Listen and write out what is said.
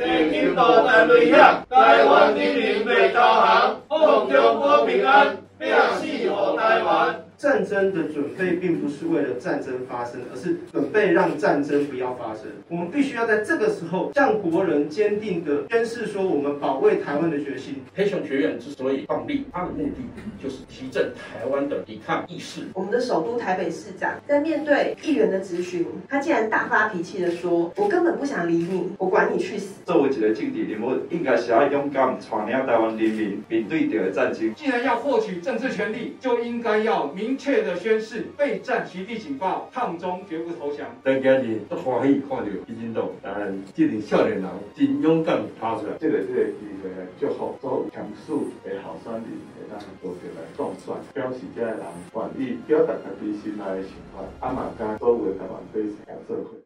地球大战危险，台湾人民袂投降，奉中国平安，拼死护台湾。战争的准备并不是为了战争发生，而是准备让战争不要发生。我们必须要在这个时候向国人坚定的宣示说，我们保卫台湾的决心。黑熊学院之所以创立，它的目的就是提振台湾的抵抗意识。我们的首都台北市长在面对议员的质询，他竟然大发脾气的说：“我根本不想理你，我管你去死。”作为一个政治人物，应该是要勇敢带领台湾人民面对着的战争。既然要获取政治权利，就应该要明确的宣誓备战其地警报，抗中绝不投降。大家是都欢喜看到民进党，当然这群少年人真勇敢爬出来。这个这个机会来祝福所有强势的候选人，会当多起来当选，表示这个人愿意表达家己心内的想法，阿嘛加所有台湾百姓合作。